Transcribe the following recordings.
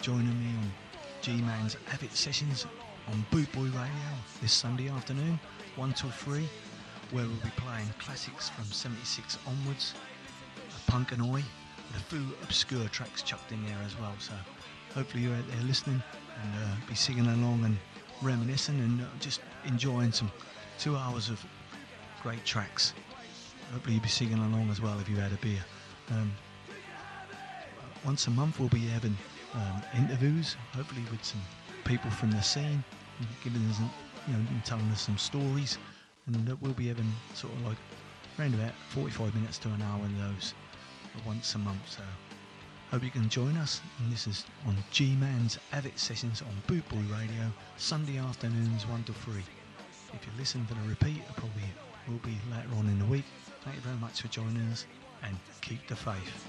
joining me on G-Man's Avid Sessions on Bootboy Radio this Sunday afternoon, 1 till 3, where we'll be playing classics from 76 onwards, punk and oi, with a few obscure tracks chucked in there as well. So hopefully you're out there listening and uh, be singing along and reminiscing and uh, just enjoying some two hours of great tracks. Hopefully you'll be singing along as well if you had a beer. Um, once a month we'll be having um, interviews, hopefully with some people from the scene, giving us, you know, telling us some stories, and we'll be having sort of like around about 45 minutes to an hour of those once a month. So hope you can join us. And this is on G-Man's Avid Sessions on Bootboy Radio, Sunday afternoons 1 to 3. If you listen for the repeat, it probably will be later on in the week. Thank you very much for joining us and keep the faith.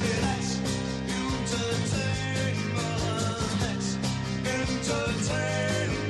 entertainment. Entertainment.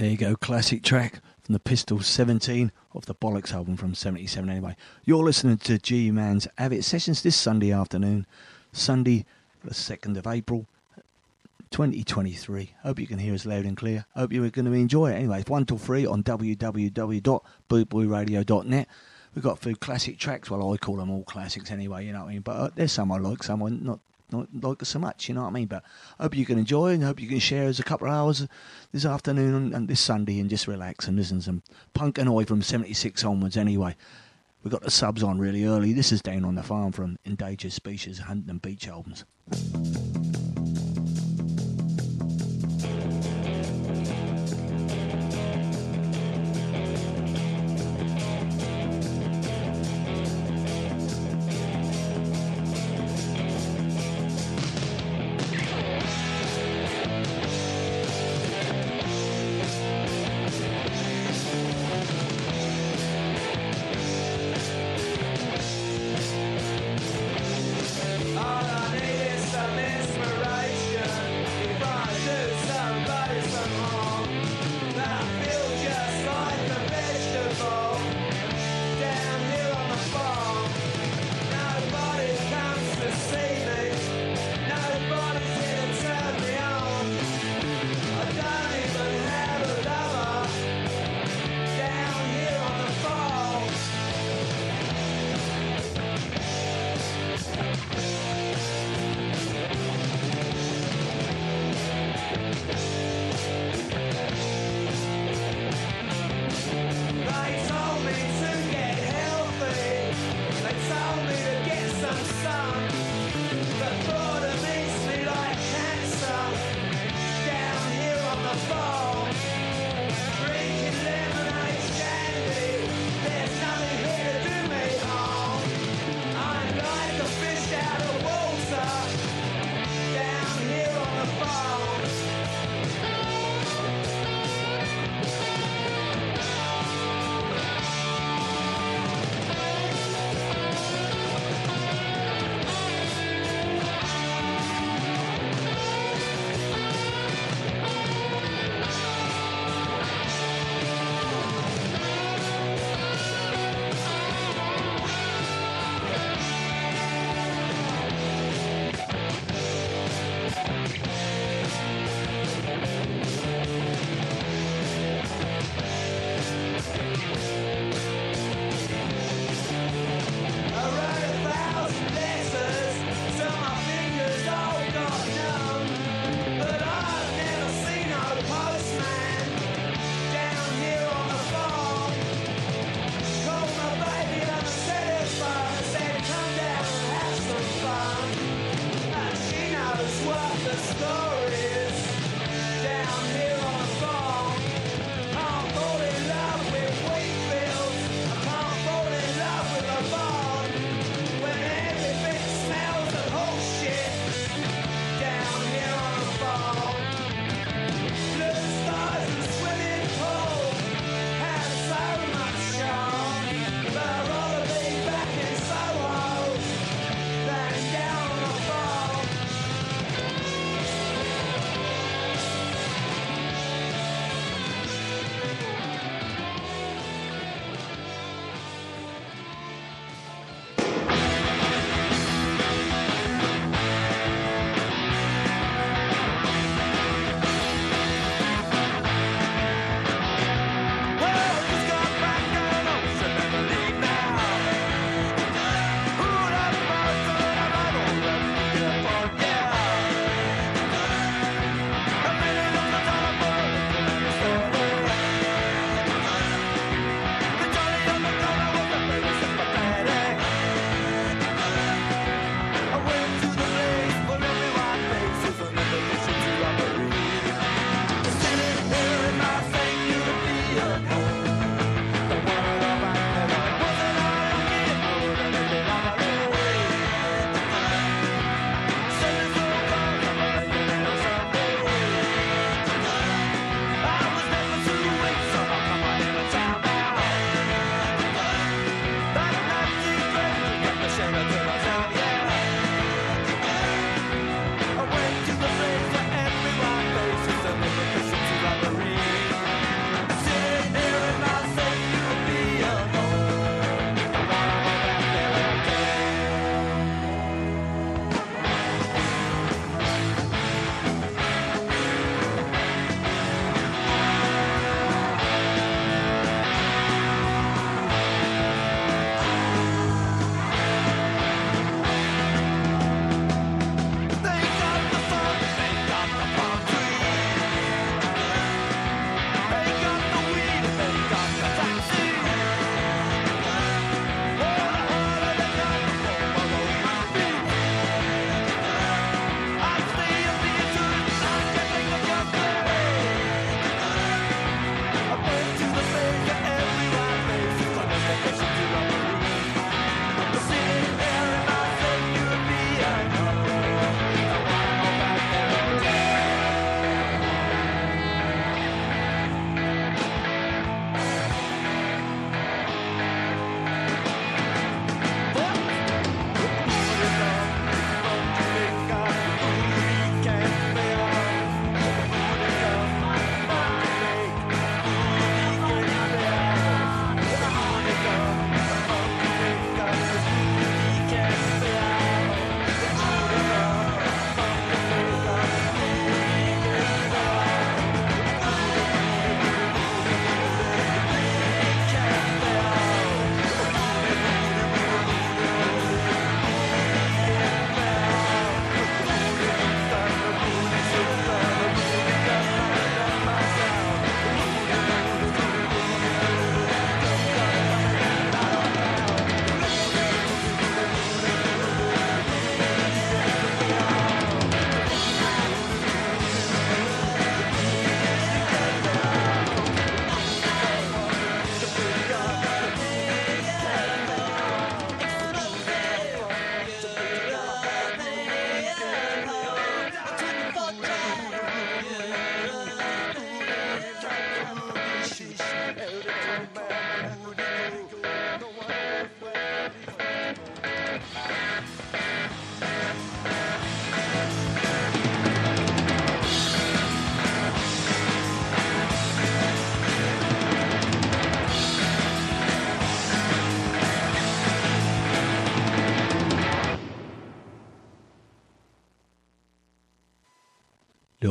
There you go, classic track from the Pistols 17 of the Bollocks album from 77 anyway. You're listening to G Man's Avid Sessions this Sunday afternoon, Sunday the 2nd of April 2023. Hope you can hear us loud and clear. Hope you're going to enjoy it. Anyway, it's 1 till 3 on www.bootboyradio.net. We've got a few classic tracks. Well, I call them all classics anyway, you know what I mean? But uh, there's some I like, some I'm not not like us so much, you know what I mean? But I hope you can enjoy and hope you can share us a couple of hours this afternoon and this Sunday and just relax and listen to some punk and oi from 76 onwards anyway. We got the subs on really early. This is Down on the Farm from Endangered Species Huntington Beach albums.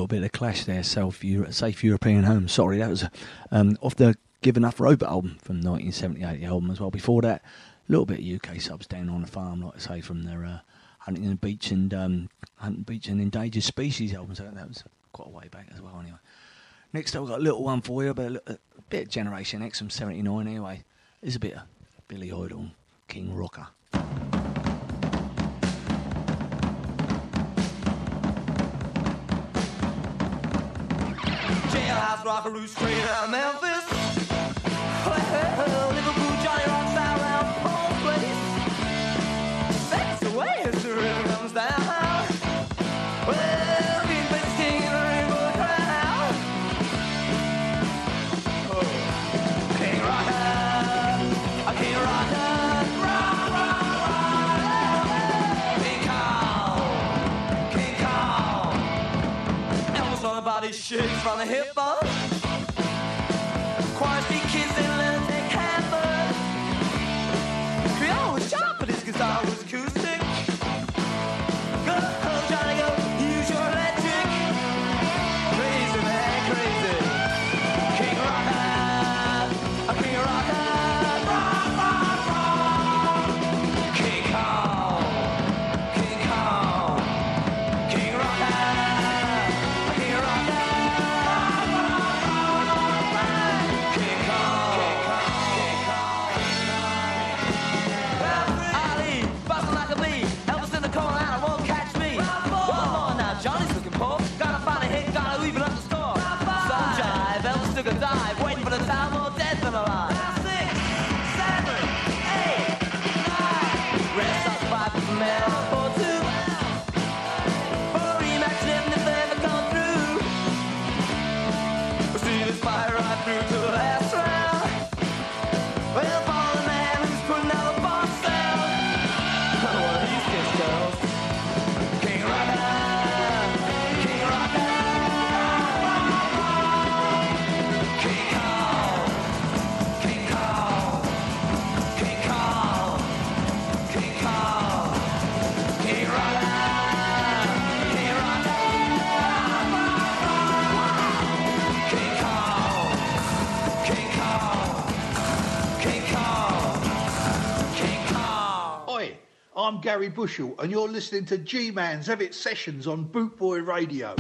Bit of clash there, South Euro- Safe European Home. Sorry, that was um, off the Give 'Em Enough Rope album from 1978, the album as well. Before that, a little bit of UK subs down on the farm, like I say, from their uh, Huntington Beach and um, Huntington Beach and Endangered Species album. So that was quite a way back as well, anyway. Next up, we've got a little one for you, but a, a bit of Generation X from 79 anyway. It's a bit of Billy Idol, King Rocker. eyes rock a roost straight out of Memphis. from the hip hop. I'm Garry Bushell, and you're listening to G Man's Av It Sessions on Bootboy Radio.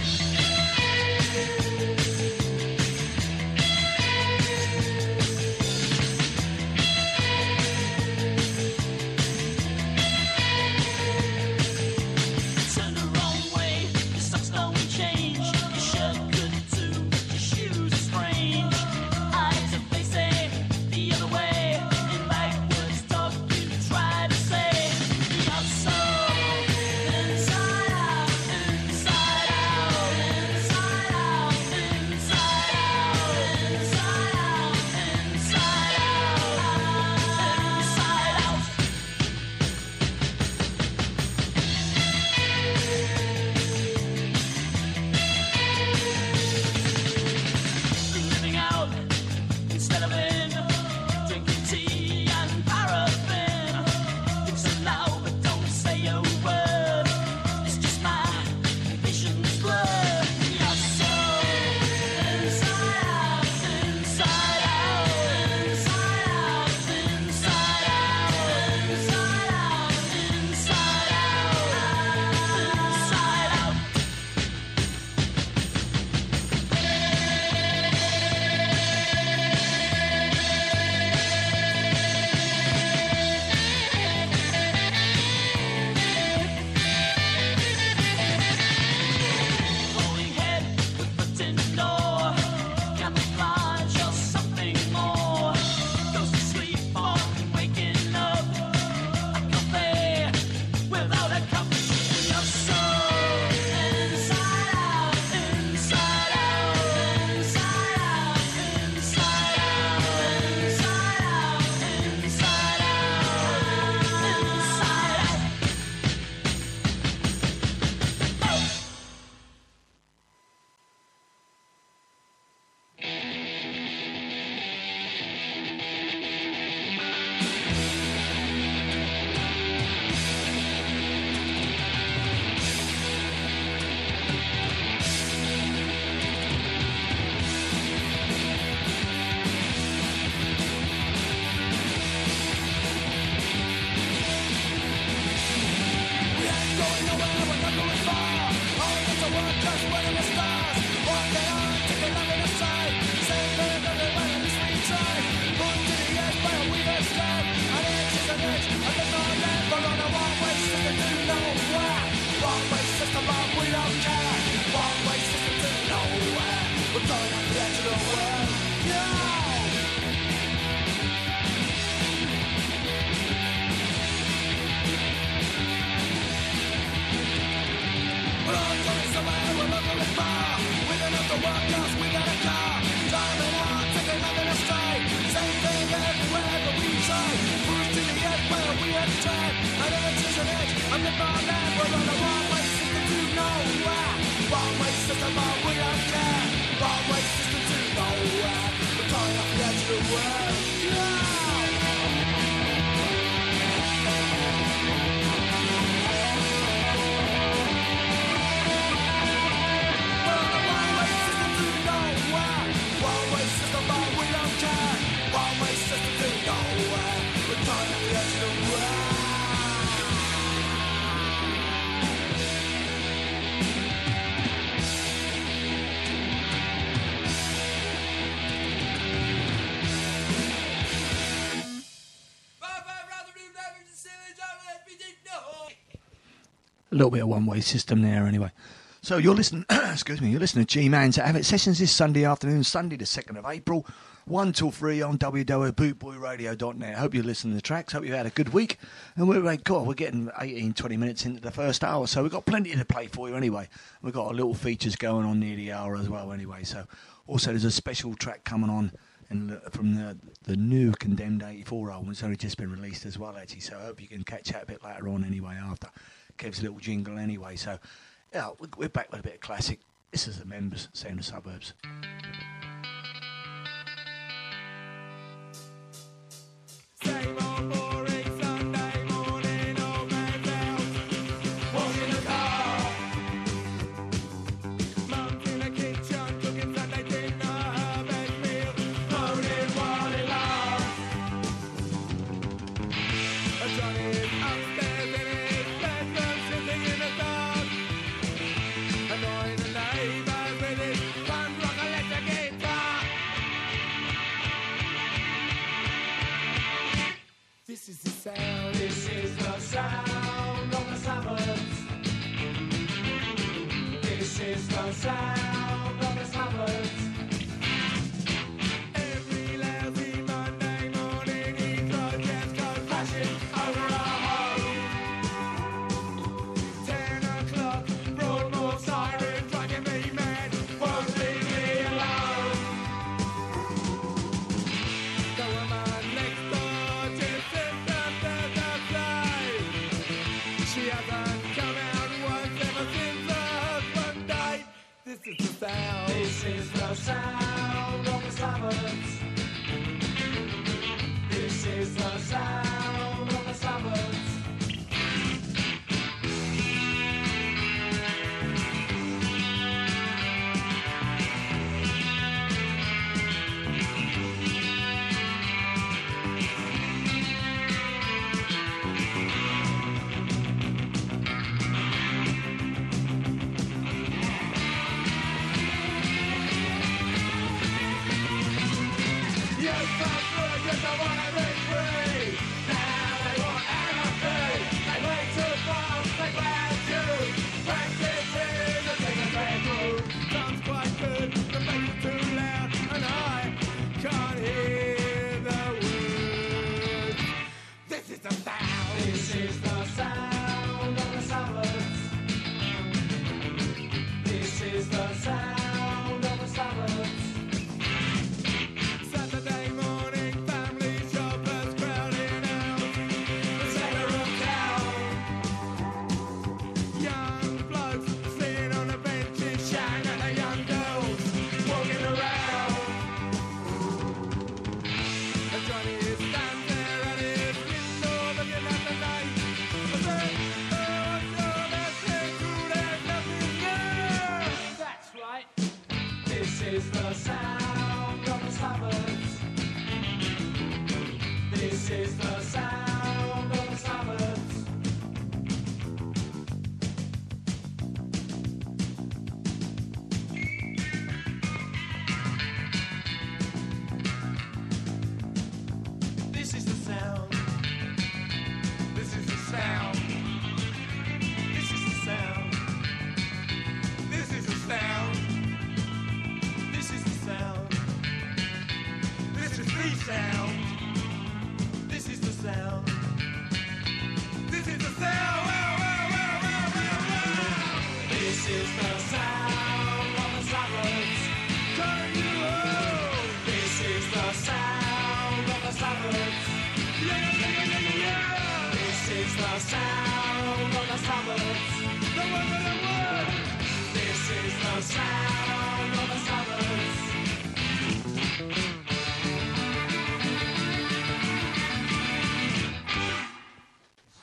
Little bit of one way system there, anyway. So you're listening, excuse me, you're listening to G Man's Have It Sessions this Sunday afternoon, Sunday the 2nd of April, 1 till 3 on www.bootboyradio.net. Hope you're listening to the tracks, hope you've had a good week. And we're, God, we're getting 18, 20 minutes into the first hour, so we've got plenty to play for you anyway. We've got our little features going on near the hour as well, anyway. So also there's a special track coming on in from the, the new Condemned 84 album. It's only just been released as well, actually, so I hope you can catch that a bit later on anyway after. Kev's little jingle anyway, so yeah, we- we're back with a bit of classic. This is the members, same the suburbs.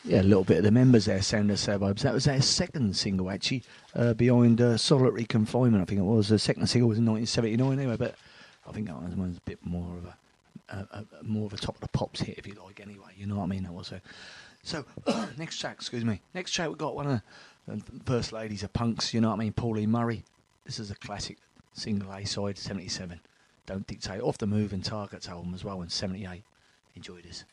Yeah, a little bit of the members there, Sound of Suburbs. That was their second single, actually, uh, behind uh, Solitary Confinement, I think it was. The second single was in 1979 anyway, but I think that one was a bit more of a, a, a more of a top of the pops hit, if you like, anyway. You know what I mean? It was a so, next track, excuse me. Next track, we got one of the uh, first ladies of punks, you know what I mean? Pauline Murray. This is a classic single A side, 77. Don't Dictate. Off the Moving Targets album as well in 78. Enjoy this.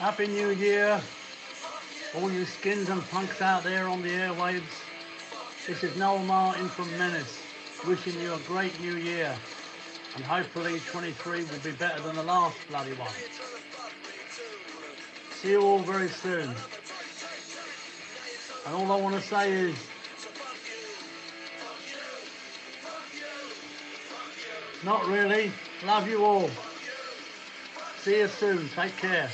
Happy New Year, all you skins and punks out there on the airwaves. This is Noel Martin from Menace, wishing you a great new year. And hopefully 23 will be better than the last bloody one. See you all very soon. And all I want to say is, not really. Love you all. See you soon. Take care.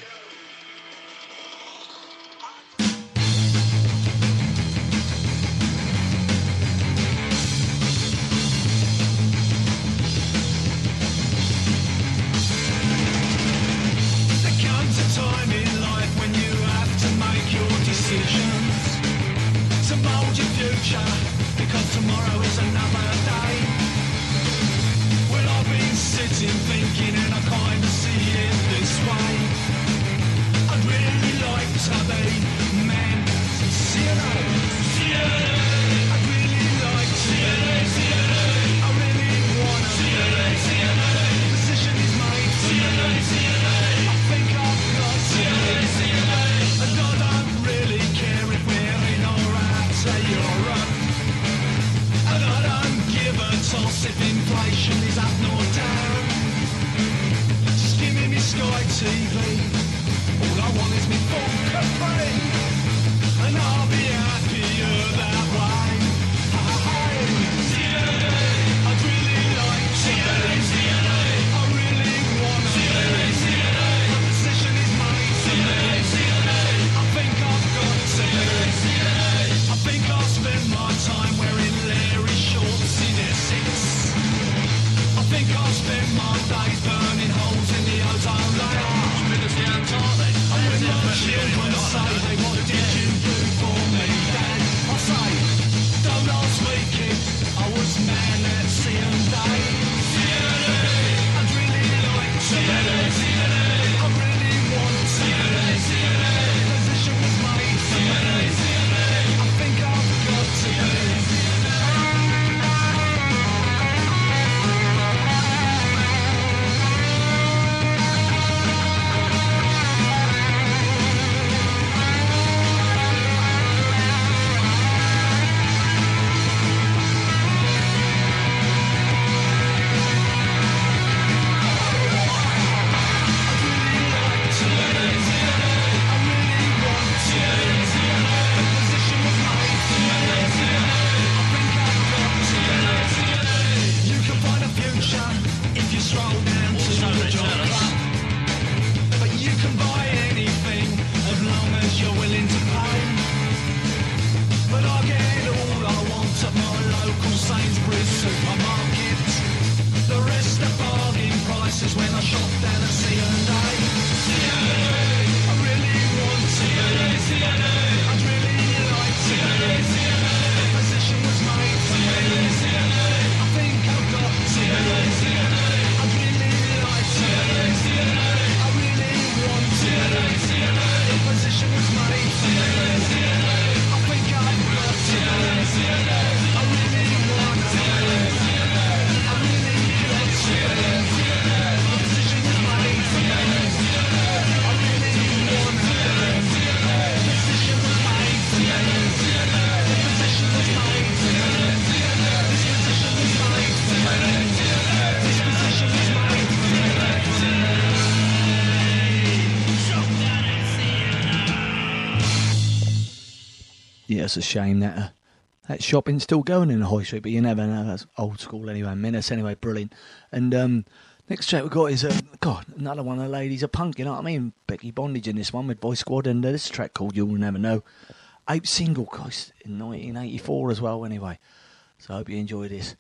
it's a shame that uh, that shopping's still going in the High Street, but you never know. That's old school anyway. Menace anyway, brilliant. And um, next track we've got is, uh, God, another one of the ladies a punk, you know what I mean? Becky Bondage in this one with Boy Squad, and uh, this track called You'll Never Know. Ape single, guys, in 1984 as well, anyway. So I hope you enjoy this.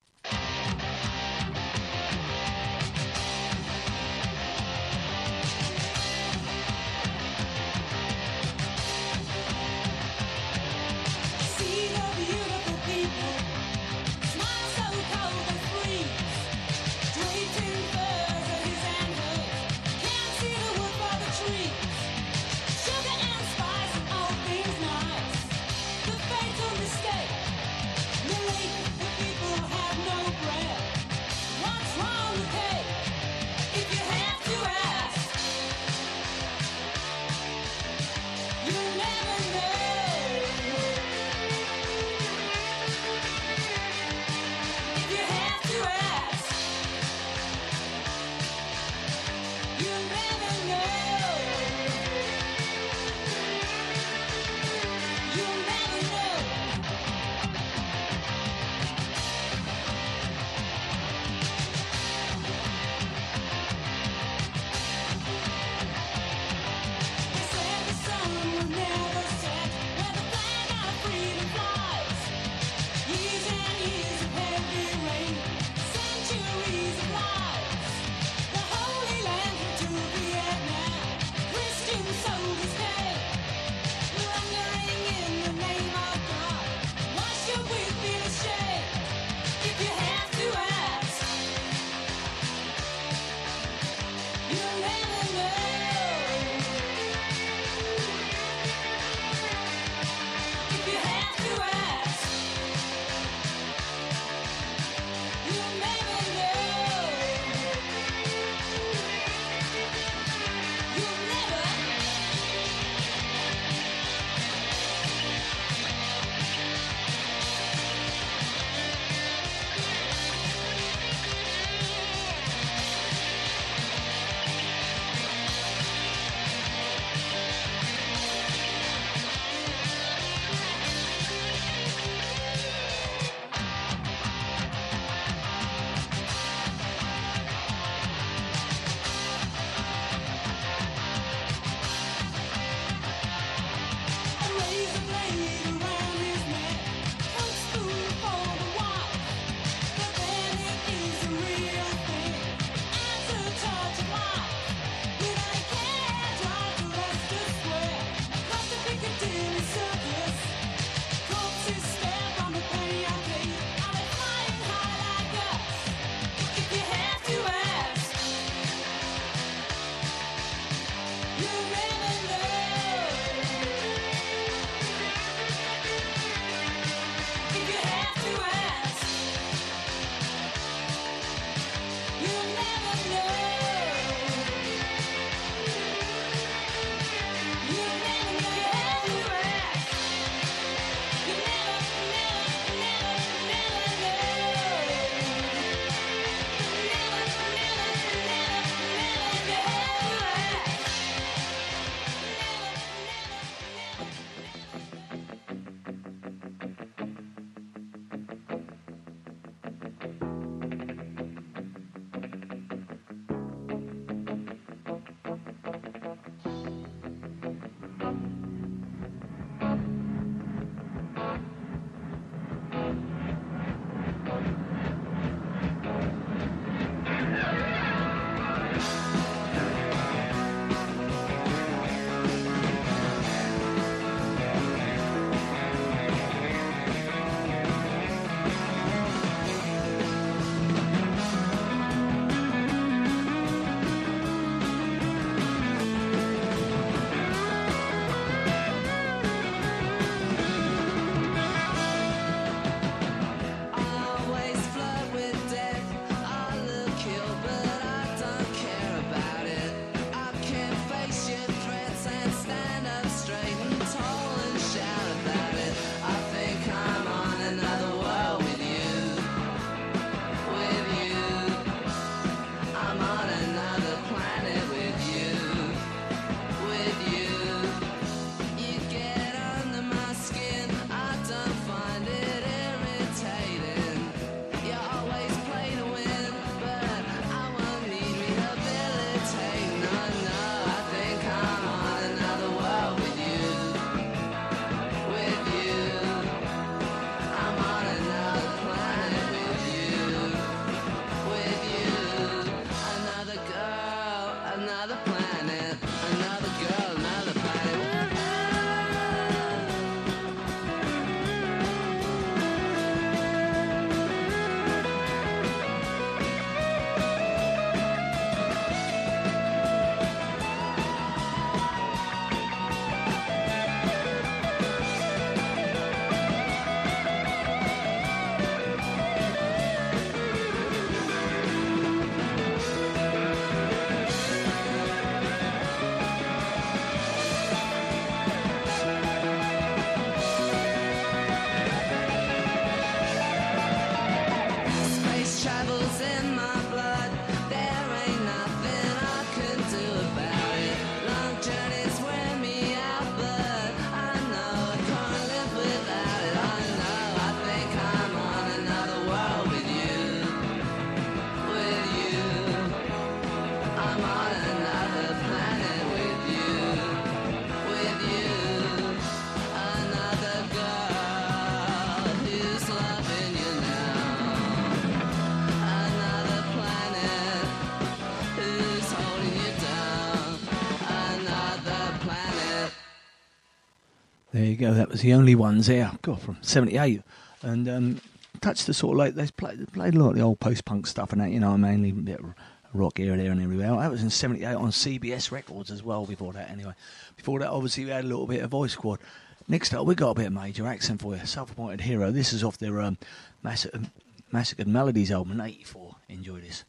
You go. That was the only ones there. God, from '78, and um, touched the sort of like they played played a lot of the old post punk stuff and that. You know, mainly a bit of rock here, there, and everywhere. That was in '78 on CBS Records as well. Before that, anyway. Before that, obviously, we had a little bit of Vice Squad. Next up, we got a bit of Major Accident for you. Self-appointed hero. This is off their um, Massacred Melodies album, '84. Enjoy this.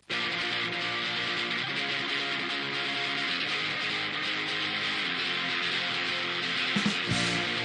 Oi!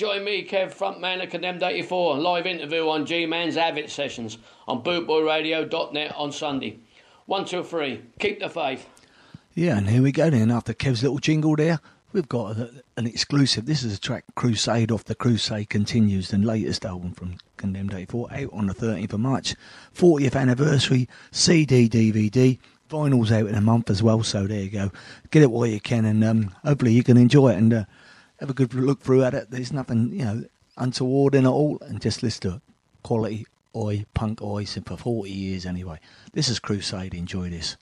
Join me, Kev, frontman of Condemned 84, live interview on G Man's Av It Sessions on bootboyradio.net on Sunday. One, two, three. Keep the faith. Yeah, and here we go then. After Kev's little jingle there, we've got a, an exclusive. This is a track Crusade off the Crusade Continues, the latest album from Condemned 84, out on the 13th of March. 40th anniversary, CD, DVD. Vinyl's out in a month as well, so there you go. Get it while you can, and um, hopefully you can enjoy it and uh, have a good look through at it. There's nothing, you know, untoward in it all, and just listen to quality oi, punk oi, for 40 years anyway. This is Crusade, enjoy this.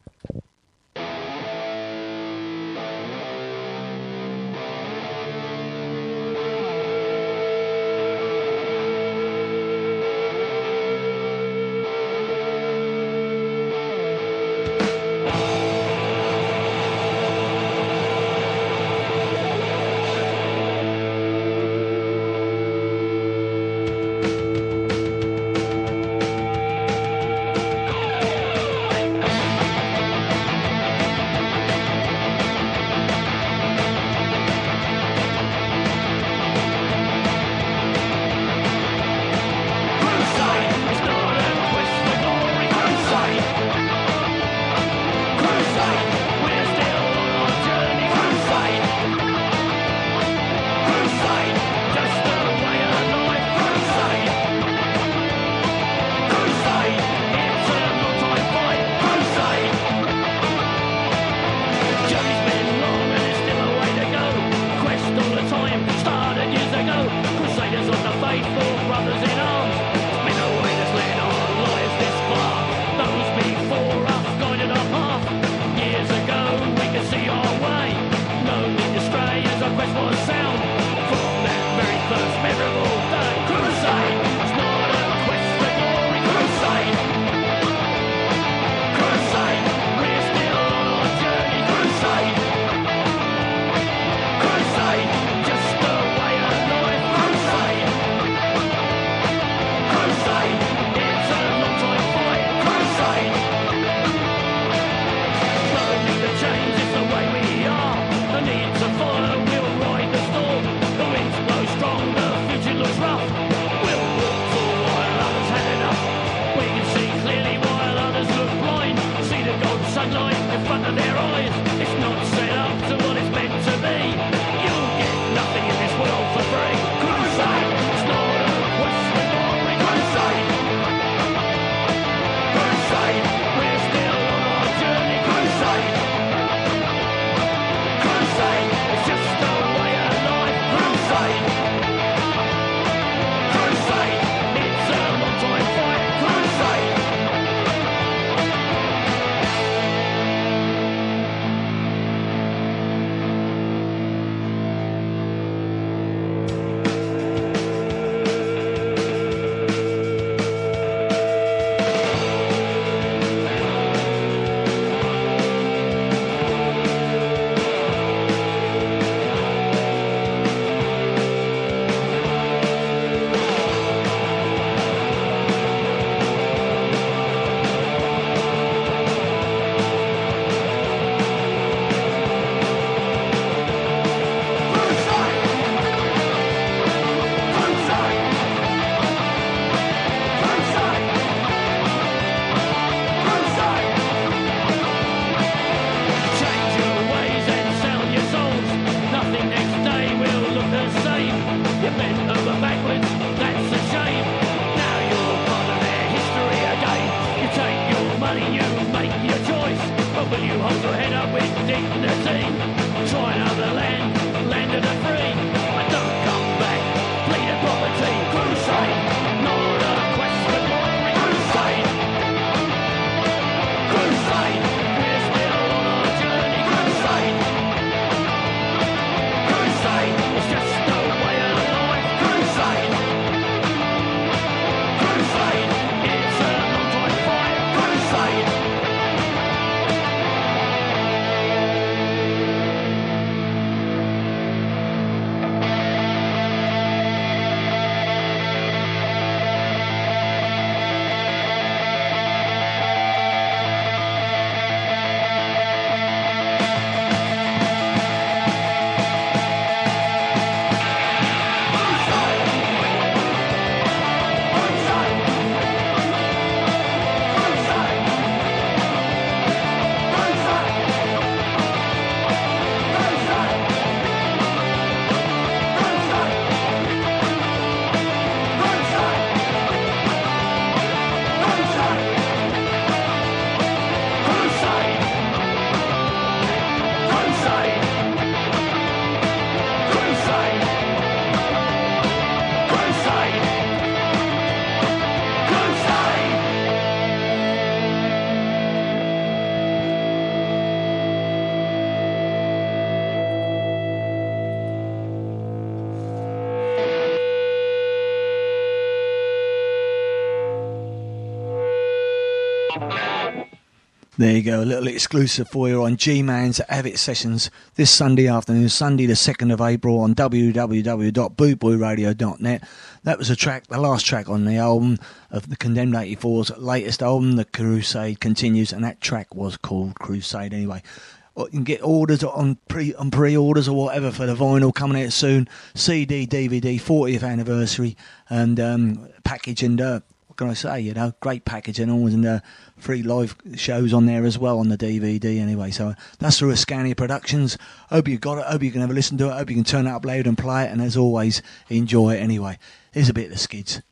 There you go, a little exclusive for you on G Man's Av It Sessions this Sunday afternoon, Sunday the 2nd of April on www.bootboyradio.net. That was a track, the last track on the album of the Condemned 84's latest album, The Crusade Continues, and that track was called Crusade anyway. You can get orders on pre on pre-orders or whatever for the vinyl coming out soon. CD, DVD, 40th anniversary, and um, package and uh, can I say? You know, great package and always and uh, free live shows on there as well on the DVD anyway. So that's through Ascania Productions. Hope you got it. Hope you can have a listen to it. Hope you can turn it up loud and play it. And as always, enjoy it anyway. Here's a bit of the skids.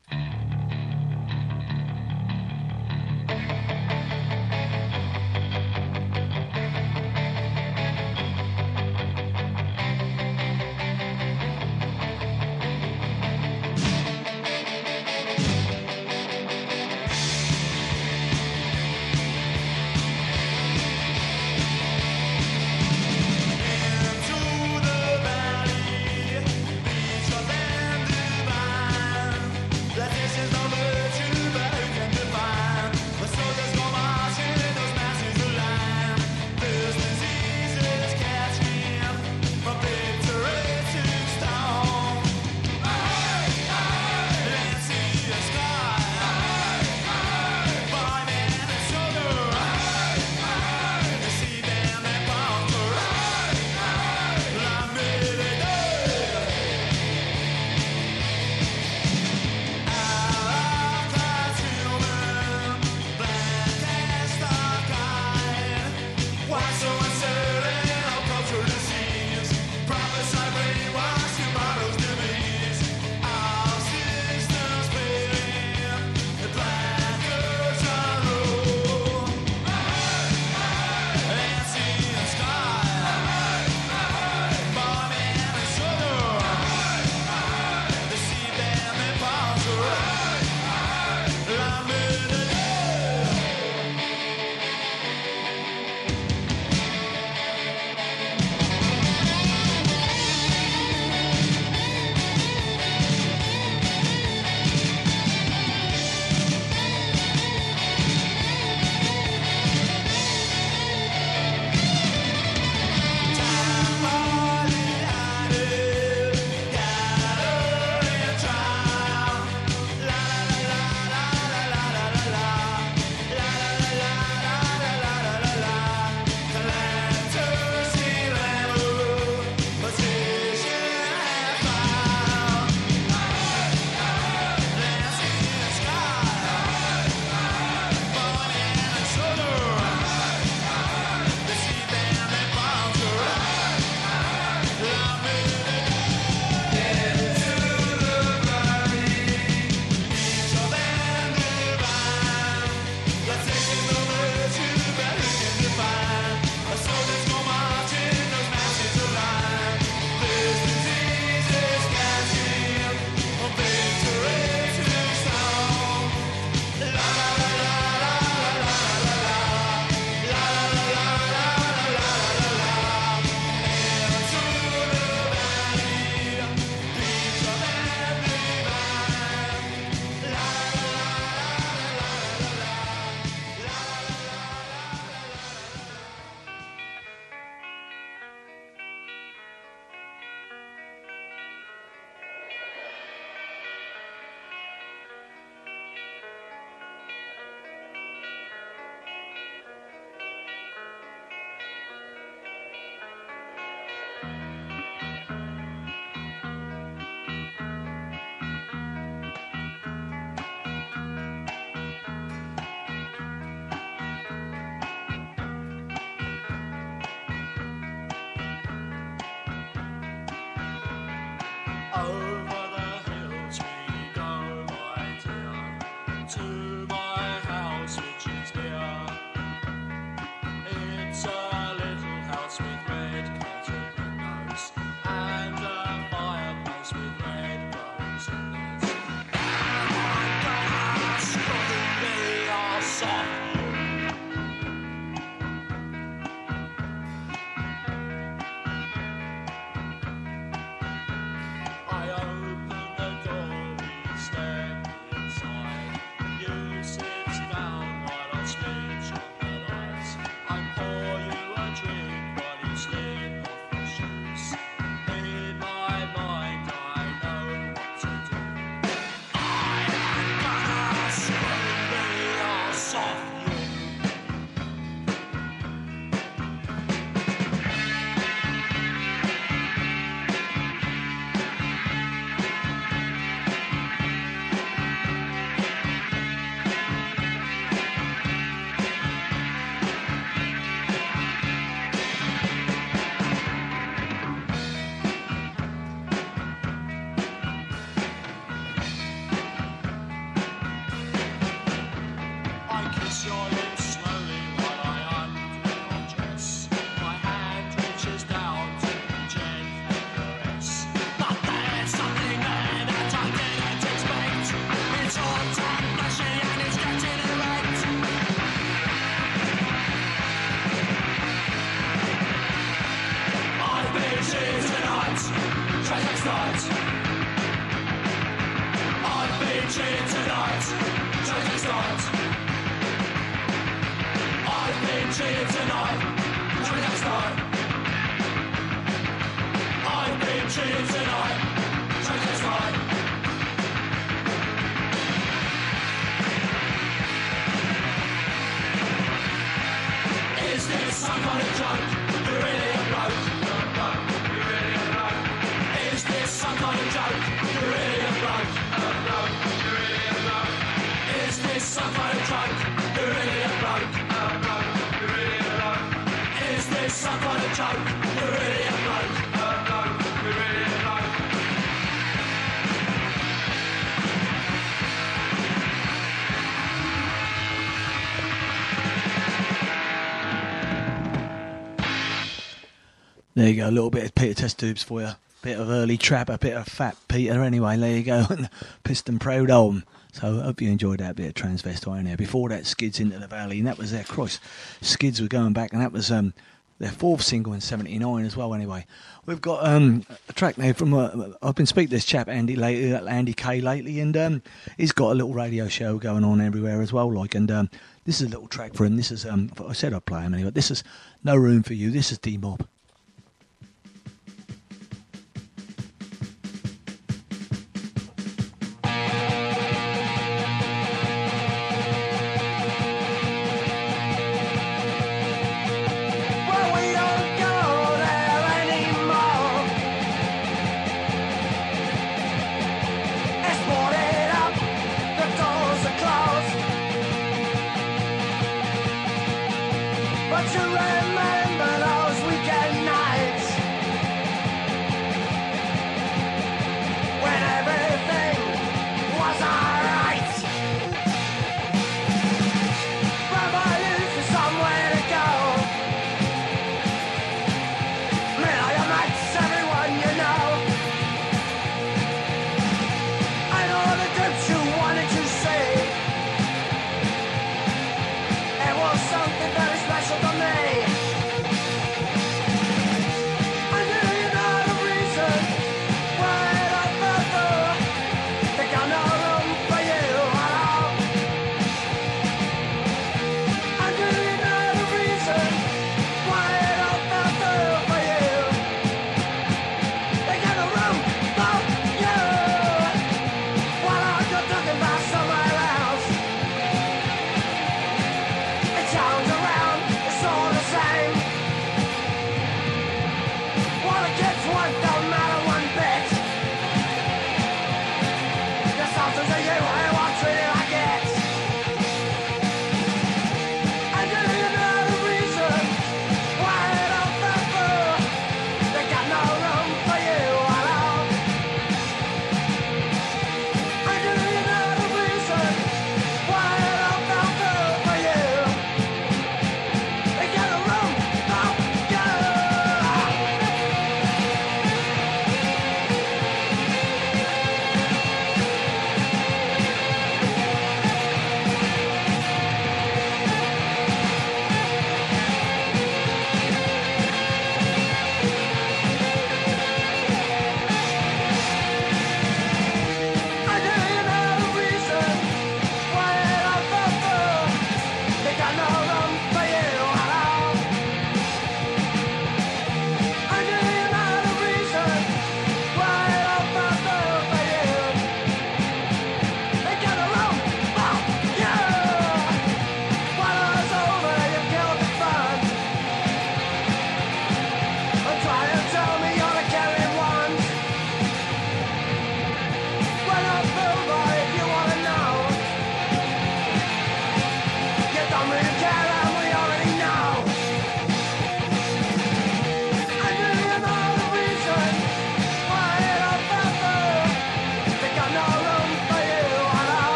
There you go, a little bit of Peter Test Tubes for you. Bit of early trap, a bit of fat Peter anyway, there you go. Pissed and Proud Home. So hope you enjoyed that bit of transvestite there. Before that, Skids into the Valley, and that was their cross. Skids were going back, and that was um, their fourth single in '79 as well. Anyway, we've got um, a track now from uh, I've been speaking to this chap Andy lately, Andy K lately, and um, he's got a little radio show going on everywhere as well. Like, and um, this is a little track for him. This is um, I said I'd play him anyway. This is No Room for You. This is D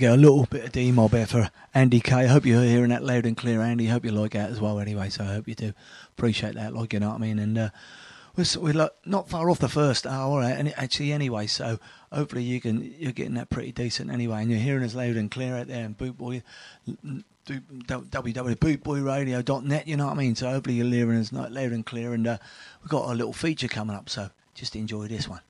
go, a little bit of D Mob there for Andy K. I hope you're hearing that loud and clear, Andy. hope you like that as well, anyway. So I hope you do appreciate that, like you know what I mean. And uh, we're, we're like, not far off the first hour, actually, anyway. So hopefully you can you're getting that pretty decent anyway, and you're hearing us loud and clear out there. And Boot Boy, www.bootboyradio.net. You know what I mean? So hopefully you're hearing us loud and clear, and uh, we've got a little feature coming up. So just enjoy this one.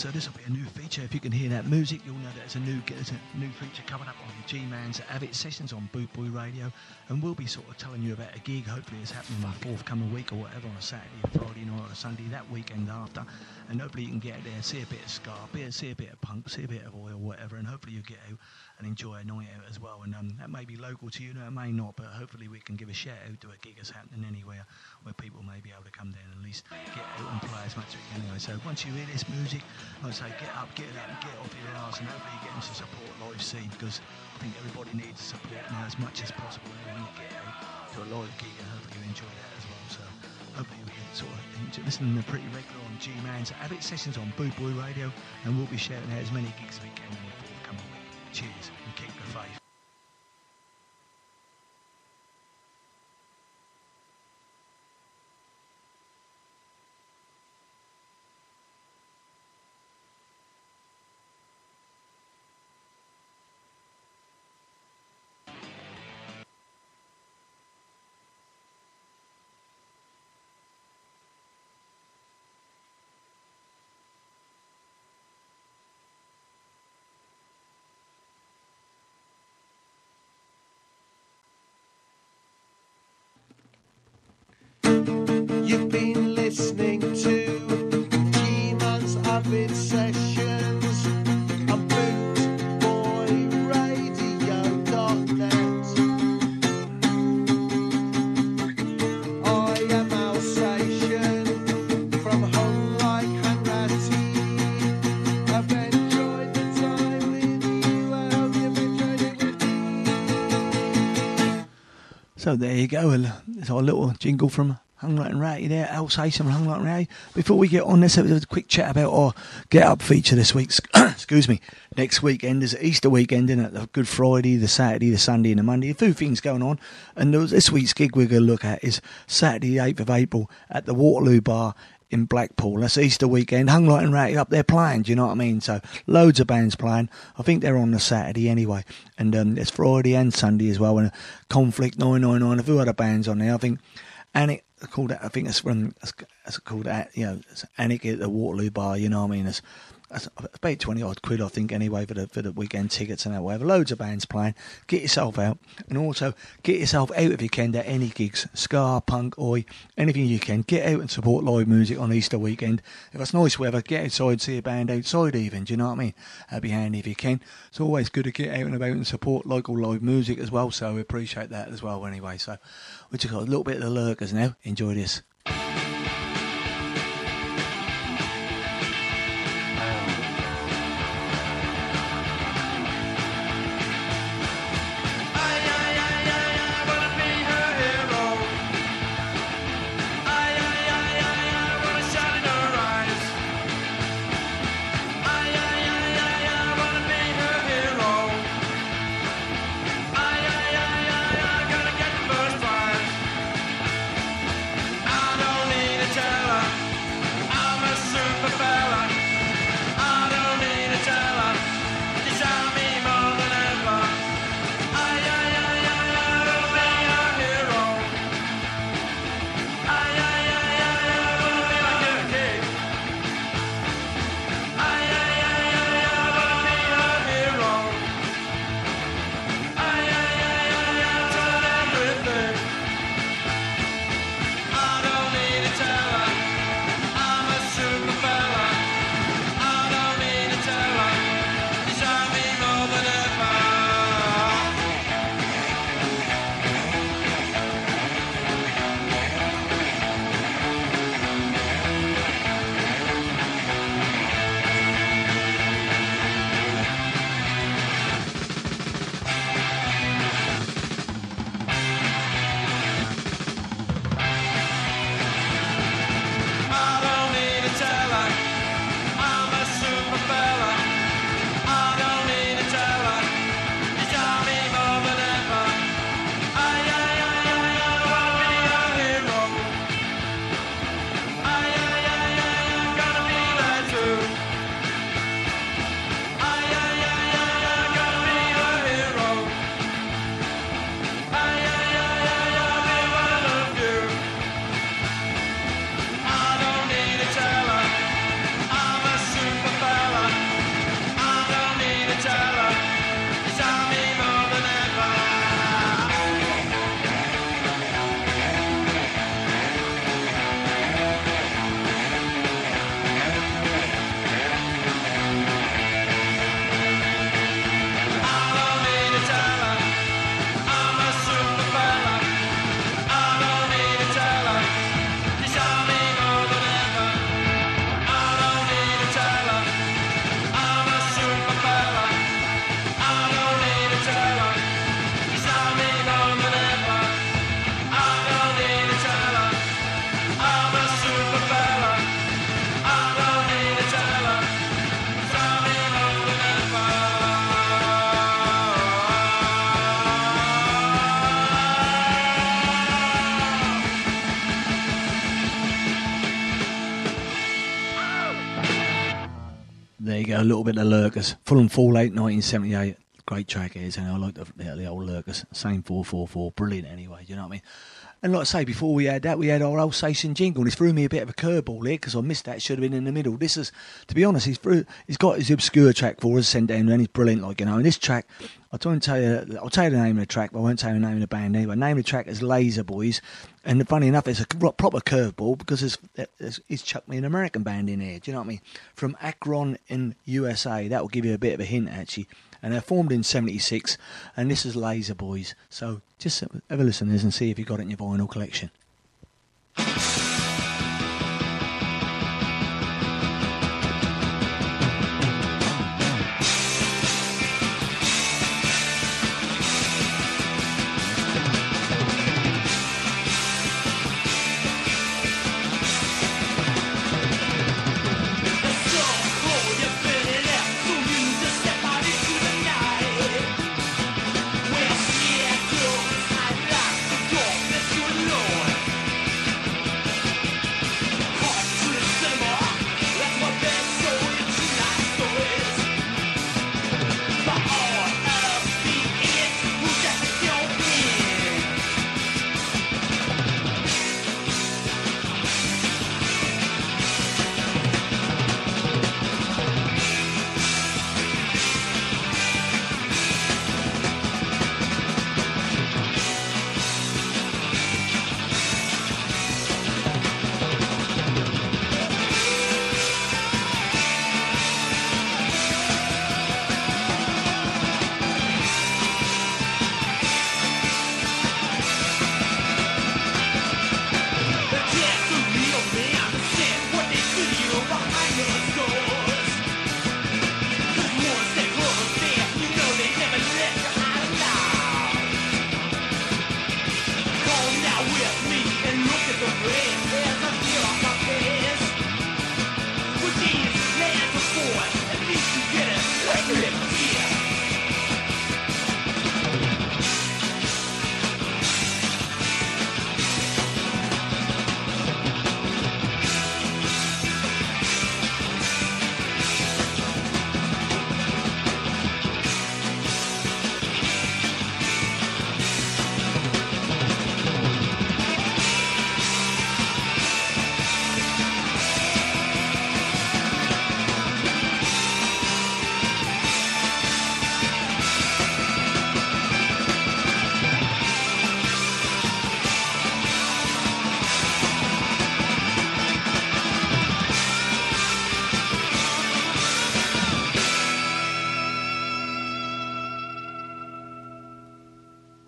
So this will be a new feature. If you can hear that music, you'll know that there's a new there's a new feature coming up on G Man's Av It Sessions on Boot Boy Radio, and we'll be sort of telling you about a gig. Hopefully, it's happening the forthcoming week or whatever on a Saturday, a Friday night, or a Sunday that weekend after, and hopefully you can get there, see a bit of ska, see a bit of punk, see a bit of oi, whatever, and hopefully you get out and enjoy a night out as well. And um, that may be local to you, no, it may not, but hopefully we can give a shout out to a gig that's happening anywhere where people may be able to come down and at least get out and play as much as we can anyway. So once you hear this music, I'd say get up, get up, get off your arse, and hopefully you get into support live scene because I think everybody needs support now as much as possible. And get out to a live gig, and hopefully you enjoy that as well. So hopefully we can sort of listen to pretty regular on G Man's Av It Sessions on Boot Boy Radio, and we'll be shouting out as many gigs as we can Cheers You've been listening to G-Man's Av It Sessions on bootboyradio.net. I am Alsatian from home like. I've enjoyed the time with you. I. So there you go. It's our little jingle from Hung Like Hanratty there. Alsatian from Hung Like Hanratty. Before we get on, let's have a quick chat about our Get Up feature this week. Excuse me. Next weekend is Easter weekend, isn't it? The Good Friday, the Saturday, the Sunday, and the Monday. A few things going on. And this week's gig we're going to look at is Saturday, the 8th of April at the Waterloo Bar in Blackpool. That's Easter weekend. Hung Like Hanratty up there playing, do you know what I mean? So loads of bands playing. I think they're on the Saturday anyway. And um, it's Friday and Sunday as well. And Conflict 999, a few other bands on there. I think Anik called I think it's from, it's, it's called, that, you know, it's Anik at the Waterloo Bar, you know what I mean? It's, it's about 20 odd quid, I think, anyway, for the, for the weekend tickets and that, whatever. Loads of bands playing. Get yourself out. And also, get yourself out if you can to any gigs. Ska, punk, oi, anything you can. Get out and support live music on Easter weekend. If it's nice weather, get outside, see a band outside even, do you know what I mean? That'd be handy if you can. It's always good to get out and about and support local live music as well, so we appreciate that as well anyway. So, we just got a little bit of the lurkers now. Enjoy this. A little bit of Lurkers. Fulham Fallout, 1978. Great track is, and I like the, the, old Lurkers. Same 444. Brilliant anyway, you know what I mean? And like I say, before we had that, we had our old station jingle. And he's threw me a bit of a curveball here because I missed that. Should have been in the middle. This is, to be honest, he's he's got his obscure track for us sent down, and he's brilliant. Like you know, and this track, I'll try and tell you. I'll tell you the name of the track, but I won't tell you the name of the band anyway. The name of the track is Laser Boys, and funny enough, it's a proper curveball because it's, it's, he's chucked me an American band in here. Do you know what I mean? From Akron in USA. That will give you a bit of a hint actually. And they're formed in '76, and this is Laser Boys. So just have a listen to this and see if you got it in your vinyl collection.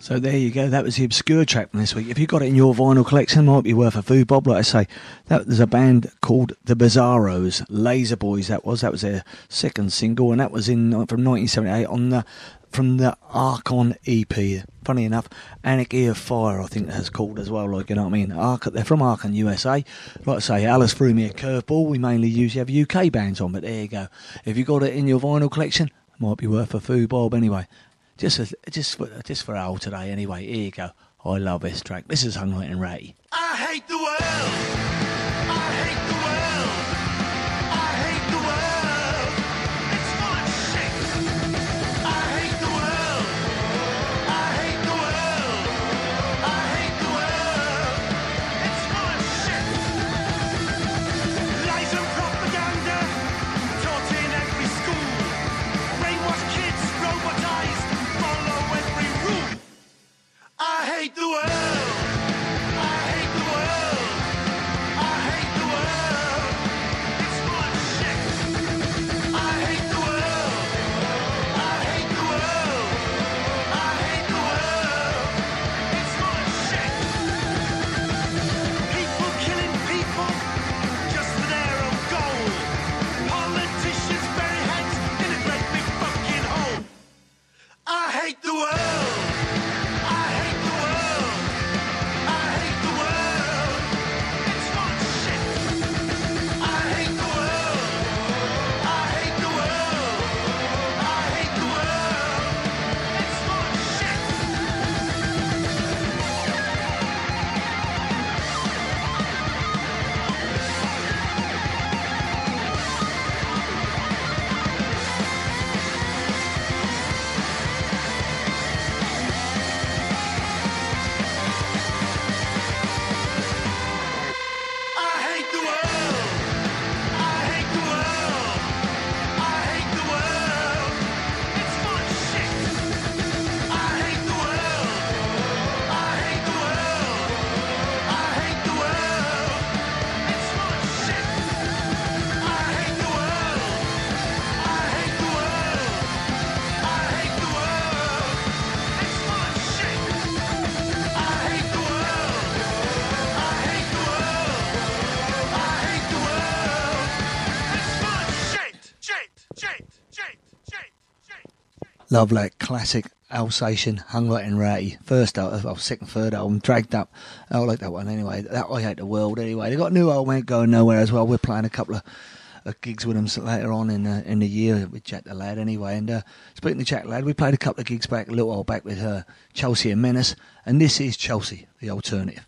So there you go. That was the obscure track from this week. If you got it in your vinyl collection, might be worth a food bob. Like I say, that there's a band called the Bizarros, Laser Boys. That was that was their second single, and that was in uh, from 1978 on the from the Akron EP. Funny enough, Anarchy of Fire, I think that's called as well. Like you know what I mean? Arch- they're from Akron, USA. Like I say, Alice threw me a curveball. We mainly usually have UK bands on, but there you go. If you got it in your vinyl collection, might be worth a food bob anyway. Just just for just for Al today anyway. Here you go. I love this track. This is Hung Like Hanratty. I hate the world. I hate the world. Love that classic Alsatian hung and ratty. First album, oh, second, third album, dragged up. I like that one anyway. That I hate the world anyway. They got new album ain't going nowhere as well. We're playing a couple of uh, gigs with them later on in uh, in the year with Jack the Lad anyway. And uh, speaking of Jack the Lad, we played a couple of gigs back a little while back with uh, Chelsea and Menace, and this is Chelsea, the alternative.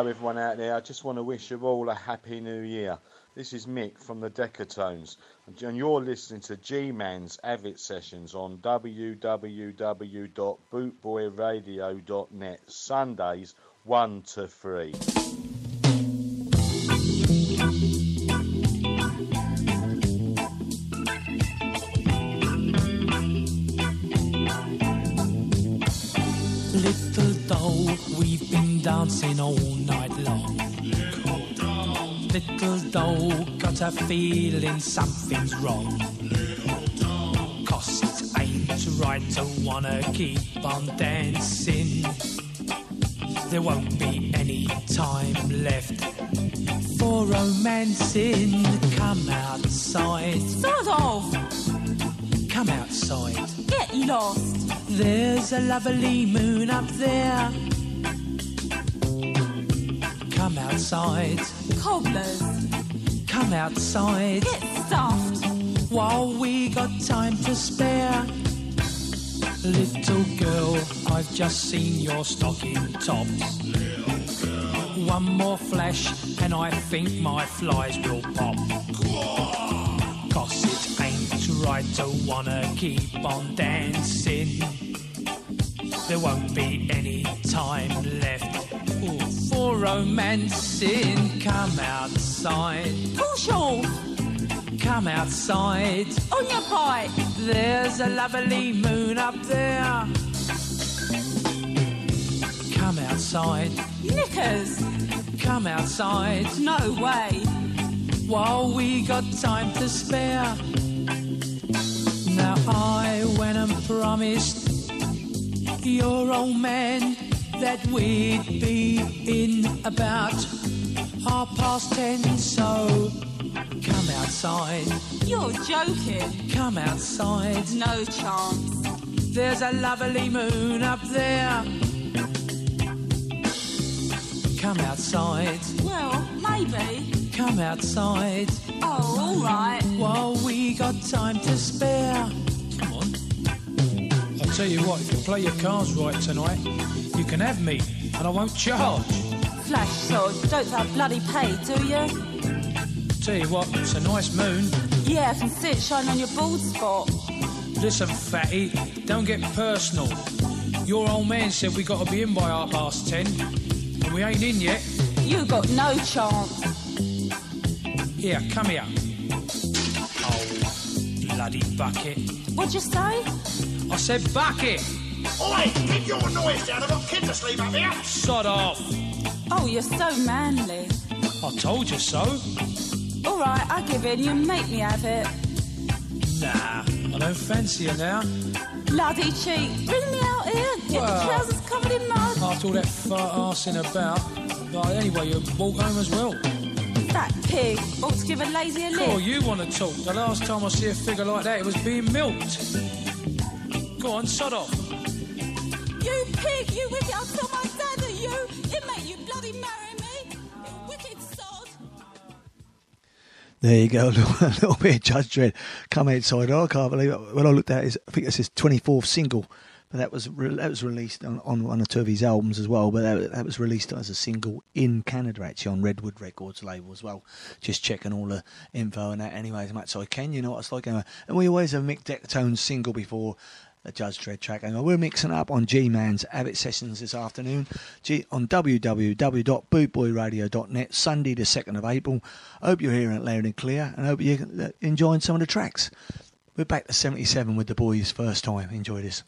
Hello, everyone out there. I just want to wish you all a happy new year. This is Mick from the Decatones, and you're listening to G Man's Av It Sessions on www.bootboyradio.net, Sundays 1 to 3. Been dancing all night long. Little doll, got a feeling something's wrong. Cause it ain't right to wanna keep on dancing. There won't be any time left for romancing. Come outside. Sort of. Come outside. Get lost. There's a lovely moon up there. Come outside. Cobblers. Come outside. Get stuffed. While we got time to spare. Little girl, I've just seen your stocking tops. One more flash, and I think my flies will pop. Cause it ain't right to wanna keep on dancing. There won't be any time left ooh, for romancing. Come outside. Push off. Come outside. On your bike. There's a lovely moon up there. Come outside. Knickers. Come outside. No way. While we got time to spare. Now I went and promised your old man that we'd be in about half past ten. So come outside. You're joking. Come outside. No chance. There's a lovely moon up there. Come outside. Well, maybe. Come outside. Oh, all right. While we got time to spare. Come on. I'll tell you what, if you play your cards right tonight, you can have me, and I won't charge. Flash sod. Don't that bloody pay, do you? Tell you what, it's a nice moon. Yeah, I can see it shining on your bald spot. Listen, fatty, don't get personal. Your old man said we got to be in by half past ten, and we ain't in yet. You got no chance. Here, come here. Oh, bloody bucket. What'd you say? I said bucket. Oi, keep your noise down. I've got kids asleep up here. Sod off. Oh, you're so manly. I told you so. All right, I give in. You make me have it. Nah, I don't fancy you now. Bloody cheek. Bring me out here. Get Well. the trousers covered in mud. After all that fart arsing about. Right, anyway, you walk home as well. That pig ought to give a lazy a Cool, lift. you want to talk. The last time I see a figure like that, it was being milked. Go on, shut off. You pig, you wicked. I'll tell my dad that you. It make you bloody marry me. You wicked sod. There you go, a little, a little bit of Judge Dread. Come outside. Oh, I can't believe it. When I looked at it, I think it's his 24th single. But that was re- that was released on, on one or two of his albums as well. But that, that was released as a single in Canada, actually, on Redwood Records label as well. Just checking all the info and that anyway, as much as I can. You know what it's like. anyway. And we always have Mick Dectone's single before a Judge Dread track. And we're mixing up on G Man's Av It Sessions this afternoon G- on www.bootboyradio.net, Sunday the 2nd of April. Hope you're hearing it loud and clear and hope you're uh, enjoying some of the tracks. We're back to 77 with the boys first time. Enjoy this.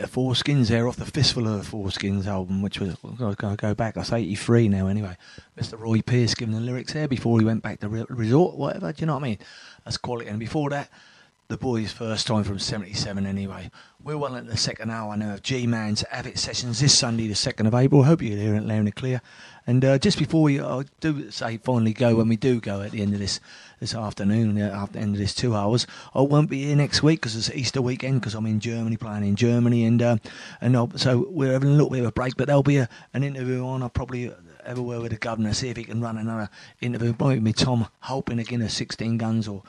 4-Skins there off the Fistful of Four album, which was got to go back. That's eighty three now. Anyway, Mr. Roi Pearce giving the lyrics there before he went back to Re- Resort, whatever. Do you know what I mean? That's quality. And before that, the boys' first time from seventy seven. Anyway, we're well into the second hour now of G Man's Av It Sessions this Sunday, the second of April. Hope you're here at Loud and Clear. And uh, just before we I do say finally go, when we do go at the end of this this afternoon, uh, after the end of this two hours, I won't be here next week because it's Easter weekend because I'm in Germany playing in Germany, and uh, and I'll, so we're having a little bit of a break. But there'll be a, an interview on. I'll probably everywhere with the governor, see if he can run another interview. Might be Tom Holpin again of 16 Guns or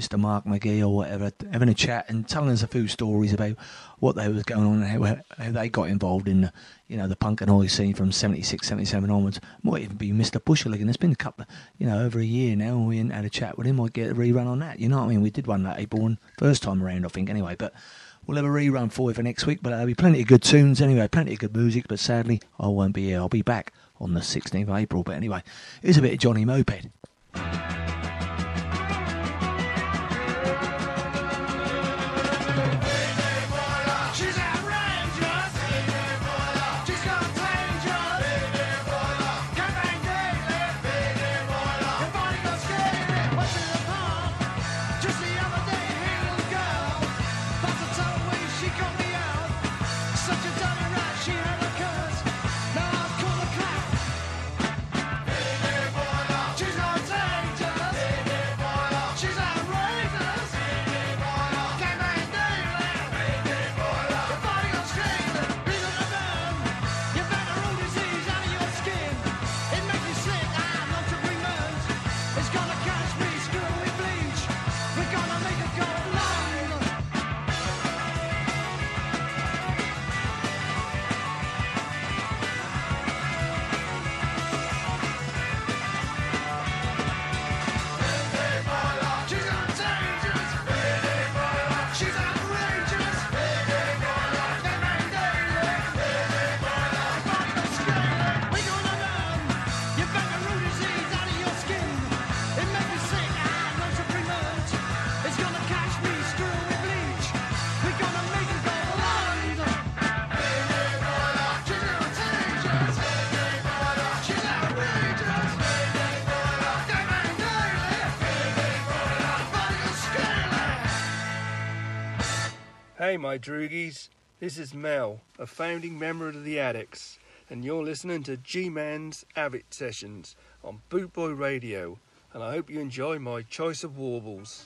Mr. Mark McGee or whatever, having a chat and telling us a few stories about what they was going on and how, how they got involved in the, you know, the punk and oi scene from 76, 77 onwards. Might even be Mr. Bushell again. It's been a couple, you know, over a year now and we ain't had a chat with him. Might get a rerun on that. You know what I mean? We did one that April one first time around, I think, anyway. But we'll have a rerun for you for next week. But there'll be plenty of good tunes anyway, plenty of good music. But sadly, I won't be here. I'll be back on the 16th of April. But anyway, here's a bit of Johnny Moped. My droogies. This is Mel, a founding member of the Adicts, and you're listening to G Man's Av It Sessions on Bootboy Radio. And I hope you enjoy my choice of warbles.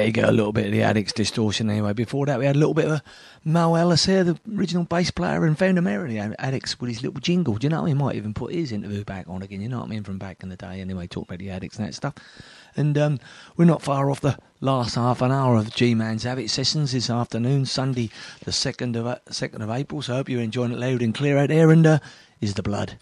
There you go, a little bit of the Adicts distortion anyway. Before that, we had a little bit of Mel Ellis here, the original bass player and founder member of the Adicts with his little jingle. Do you know, what I he might even put his interview back on again, you know what I mean, from back in the day anyway, talk about the Adicts and that stuff. And um, we're not far off the last half an hour of G-Man's Av It sessions this afternoon, Sunday the 2nd of, uh, 2nd of April, so I hope you're enjoying it loud and clear out there, and uh, is the blood.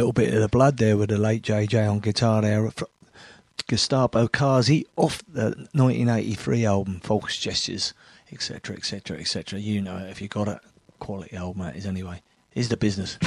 Little bit of the blood there with the late JJ on guitar there. Gestapo Khazi off the 1983 album False Gestures, etc., etc., etc. You know it if you got it. Quality album that is anyway. Is the business.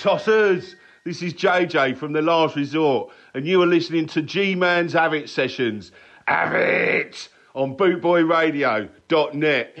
Tossers! This is JJ from The Last Resort, and you are listening to G Man's Av It Sessions. Av It! On bootboyradio.net.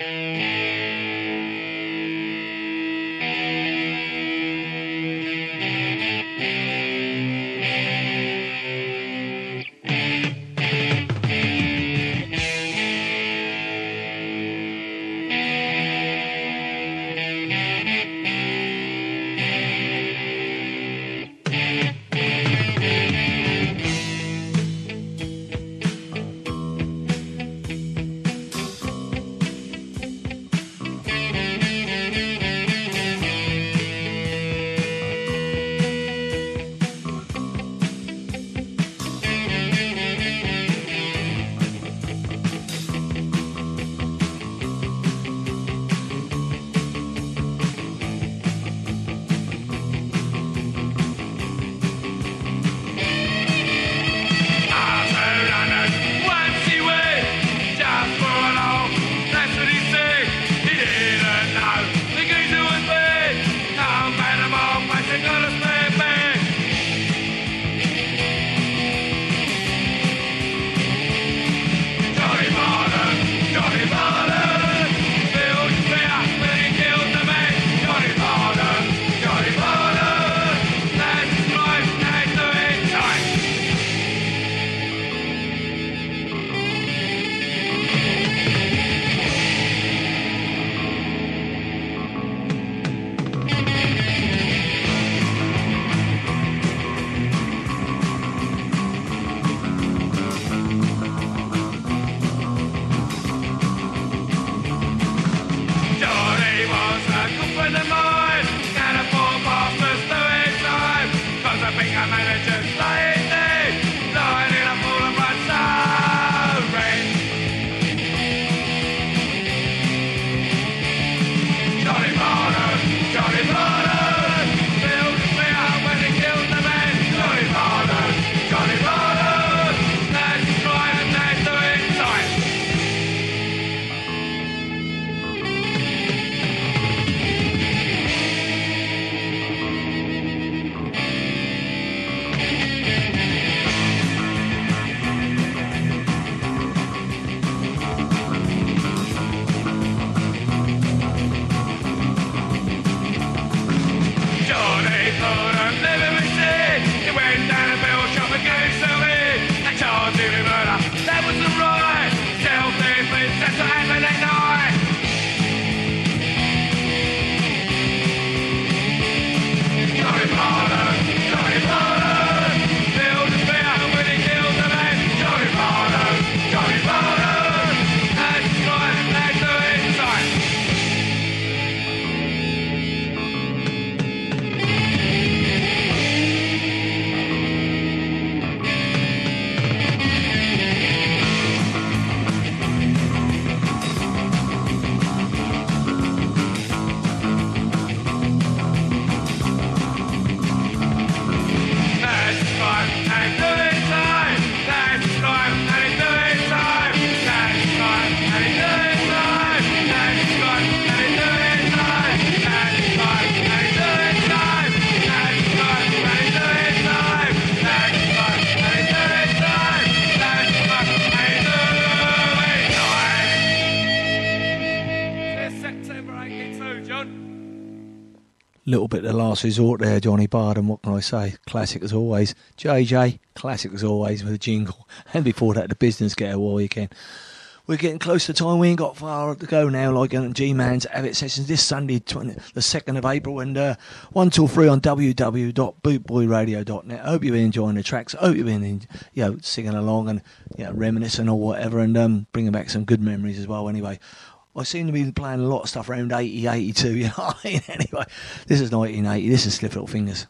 last resort there, Johnny Barden. What can I say? Classic as always. JJ, classic as always with a jingle. And before that, the business get a while can. We're getting close to time. We ain't got far to go now. Like G Man's Av It Sessions this Sunday, 20, the 2nd of April, and uh, 1 till 3 on www.bootboyradio.net. Hope you've been enjoying the tracks. Hope you've been you know, singing along and you know, reminiscing or whatever, and um, bringing back some good memories as well, anyway. I seem to be playing a lot of stuff around 80, 82, you know? Anyway, this is 1980. This is Stiff Little Fingers.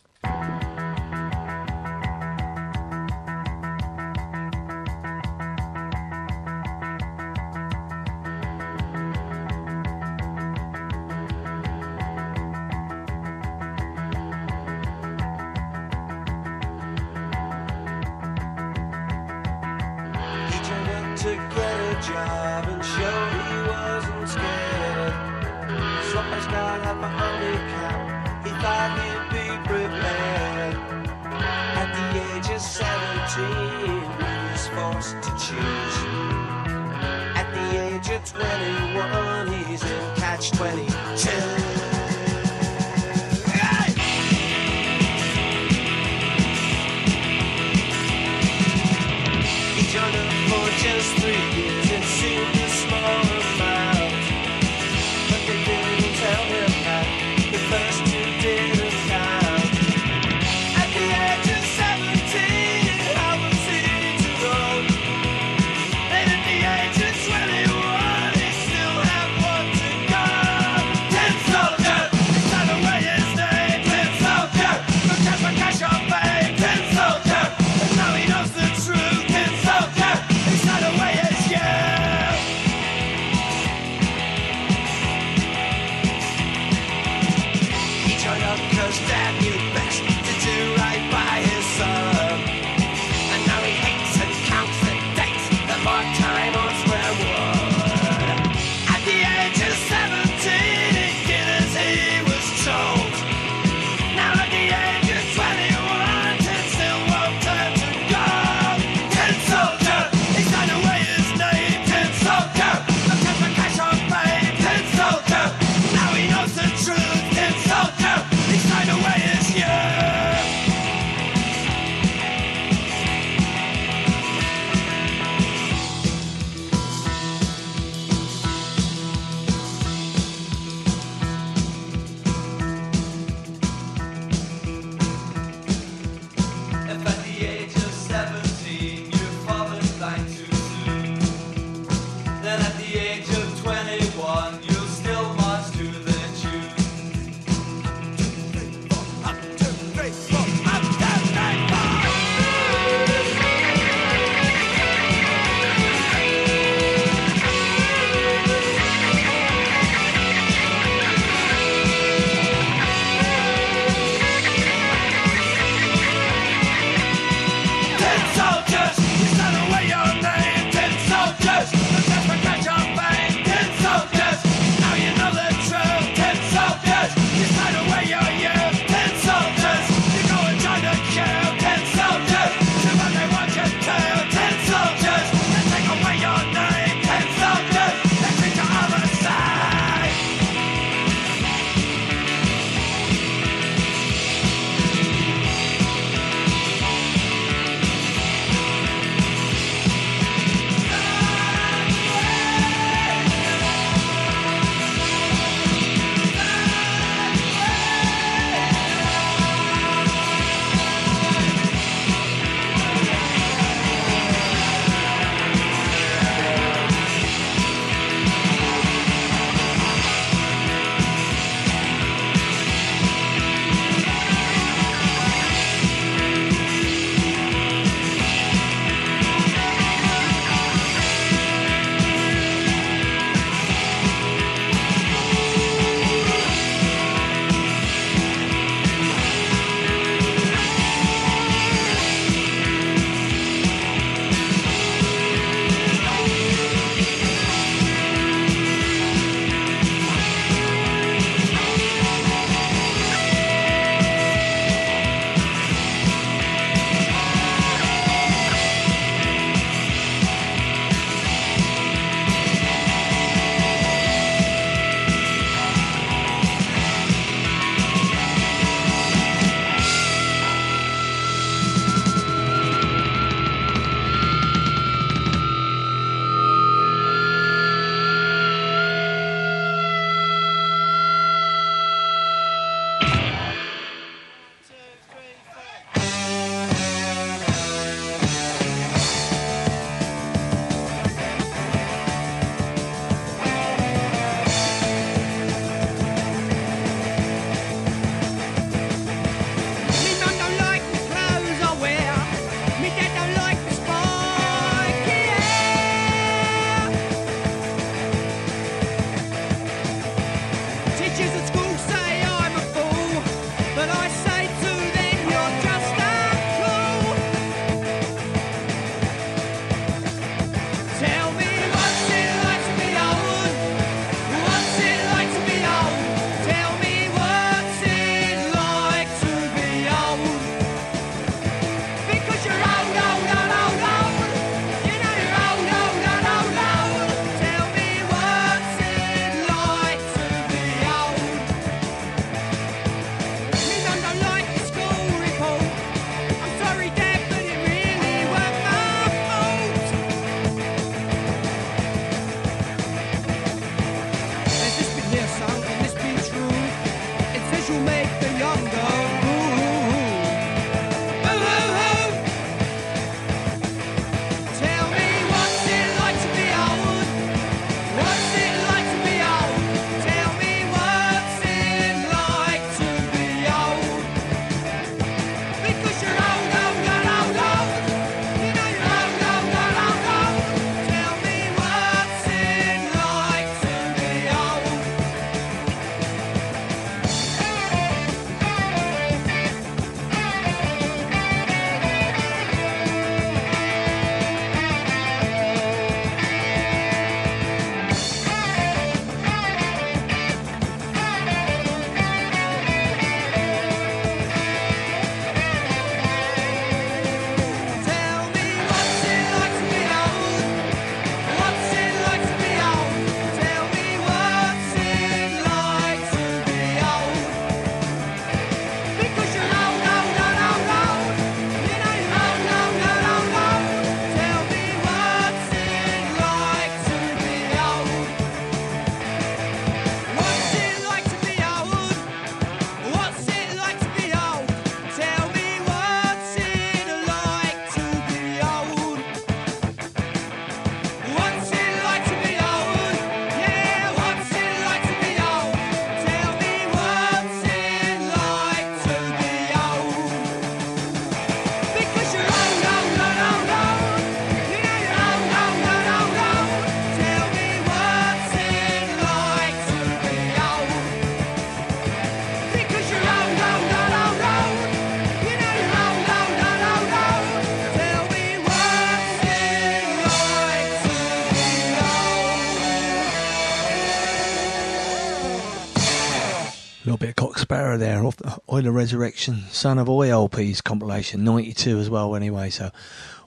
There off the Oiler Resurrection, Son of Oi LP's compilation, 92 as well, anyway. So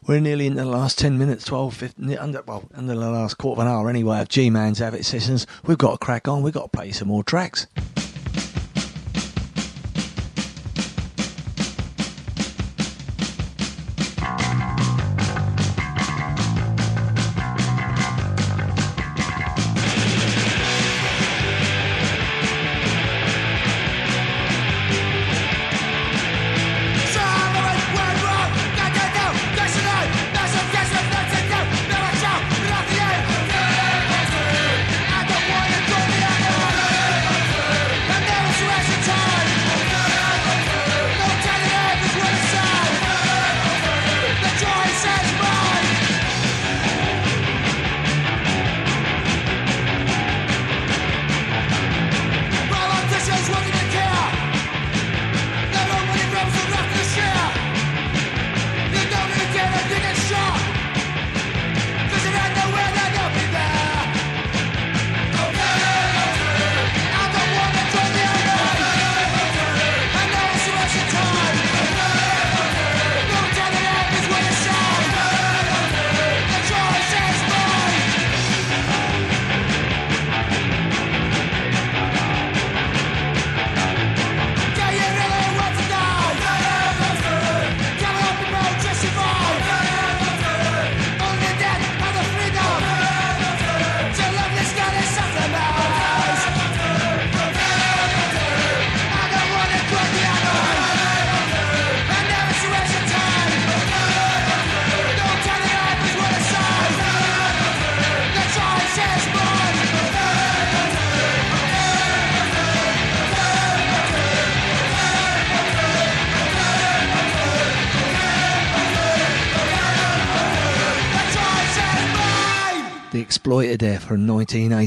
we're nearly in the last 10 minutes, 12, 15, under, well, under the last quarter of an hour anyway of G Man's Av It Sessions. We've got to crack on, we've got to play some more tracks.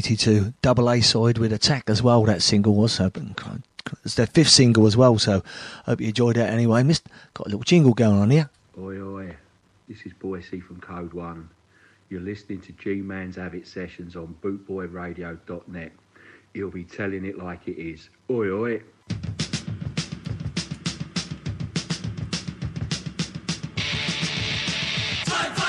1982. Double A side with Attack as well, that single was. So, it's their fifth single as well, so hope you enjoyed that anyway. Missed, got a little jingle going on here. Oi, oi. This is Boise from Code 1. You're listening to G Man's Av It Sessions on bootboyradio.net. He'll be telling it like it is. Oi, oi. Fight, fight, fight!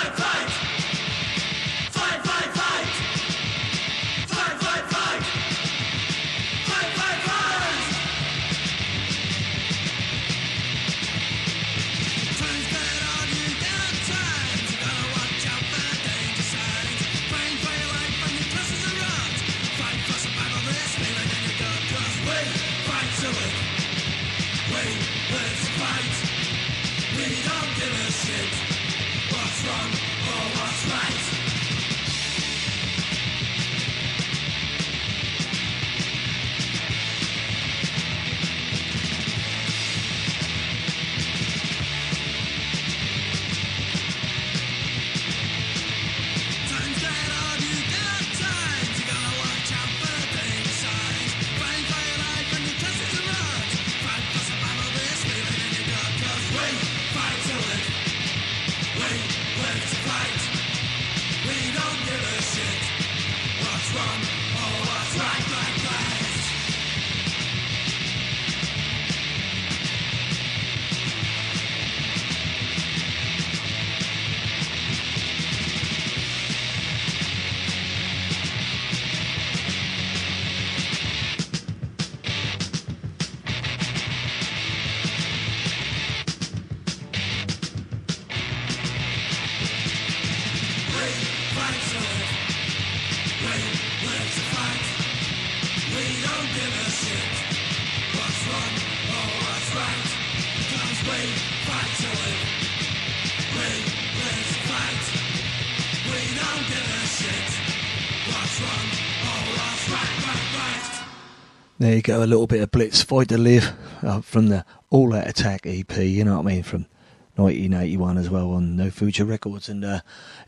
There you go, a little bit of Blitz, Fight to Live uh, from the All Out Attack EP, you know what I mean, from 1981 as well on No Future Records. And uh,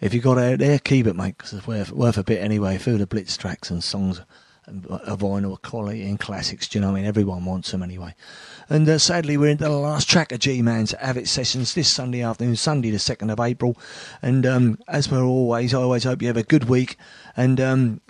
if you got out there, keep it, mate, 'cause it's worth, worth a bit anyway. Full of Blitz tracks and songs of vinyl quality and classics, do you know what I mean? Everyone wants them anyway. And uh, sadly, we're into the last track of G Man's Av It Sessions this Sunday afternoon, Sunday the 2nd of April. And um, as per always, I always hope you have a good week. And um,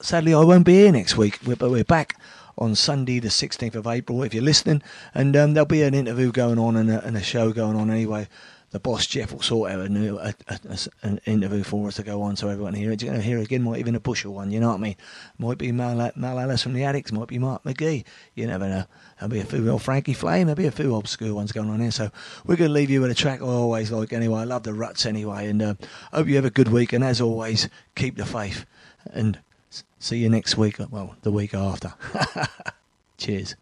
sadly, I won't be here next week, but we're back on Sunday, the 16th of April, if you're listening. And um, there'll be an interview going on and a, and a show going on anyway. The boss Jeff will sort out a new, a, a- an interview for us to go on so everyone. You're going to hear again, might even a Bushell one, you know what I mean? Might be Mel, Mel Ellis from the Adicts, might be Mark McGee. You never know. There'll be a few old Frankie Flame, there'll be a few obscure ones going on here. So we're going to leave you with a track I always like anyway. I love the ruts anyway. And uh, hope you have a good week. And as always, keep the faith. And see you next week. Well, the week after. Cheers.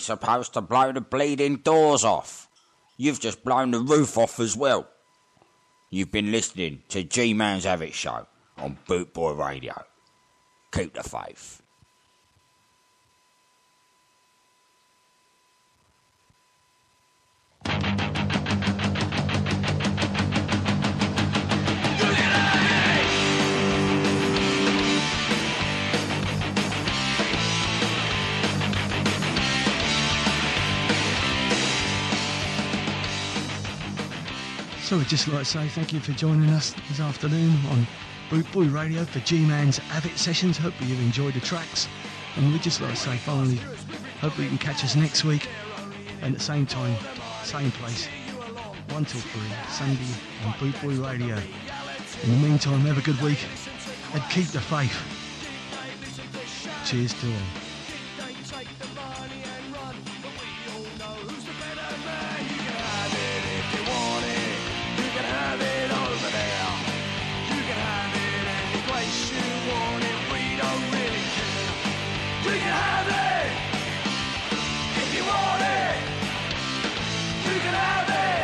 Supposed to blow the bleeding doors off. You've just blown the roof off as well. You've been listening to G Man's Have It Show on Bootboy Radio. Keep the faith. So I'd just like to say thank you for joining us this afternoon on Boot Boy Radio for G-Man's Av It Sessions. Hopefully you've enjoyed the tracks. And we'd just like to say finally, hopefully you can catch us next week and at the same time, same place, 1 till 3, Sunday on Boot Boy Radio. In the meantime, have a good week and keep the faith. Cheers to all. If you want it, we can have it.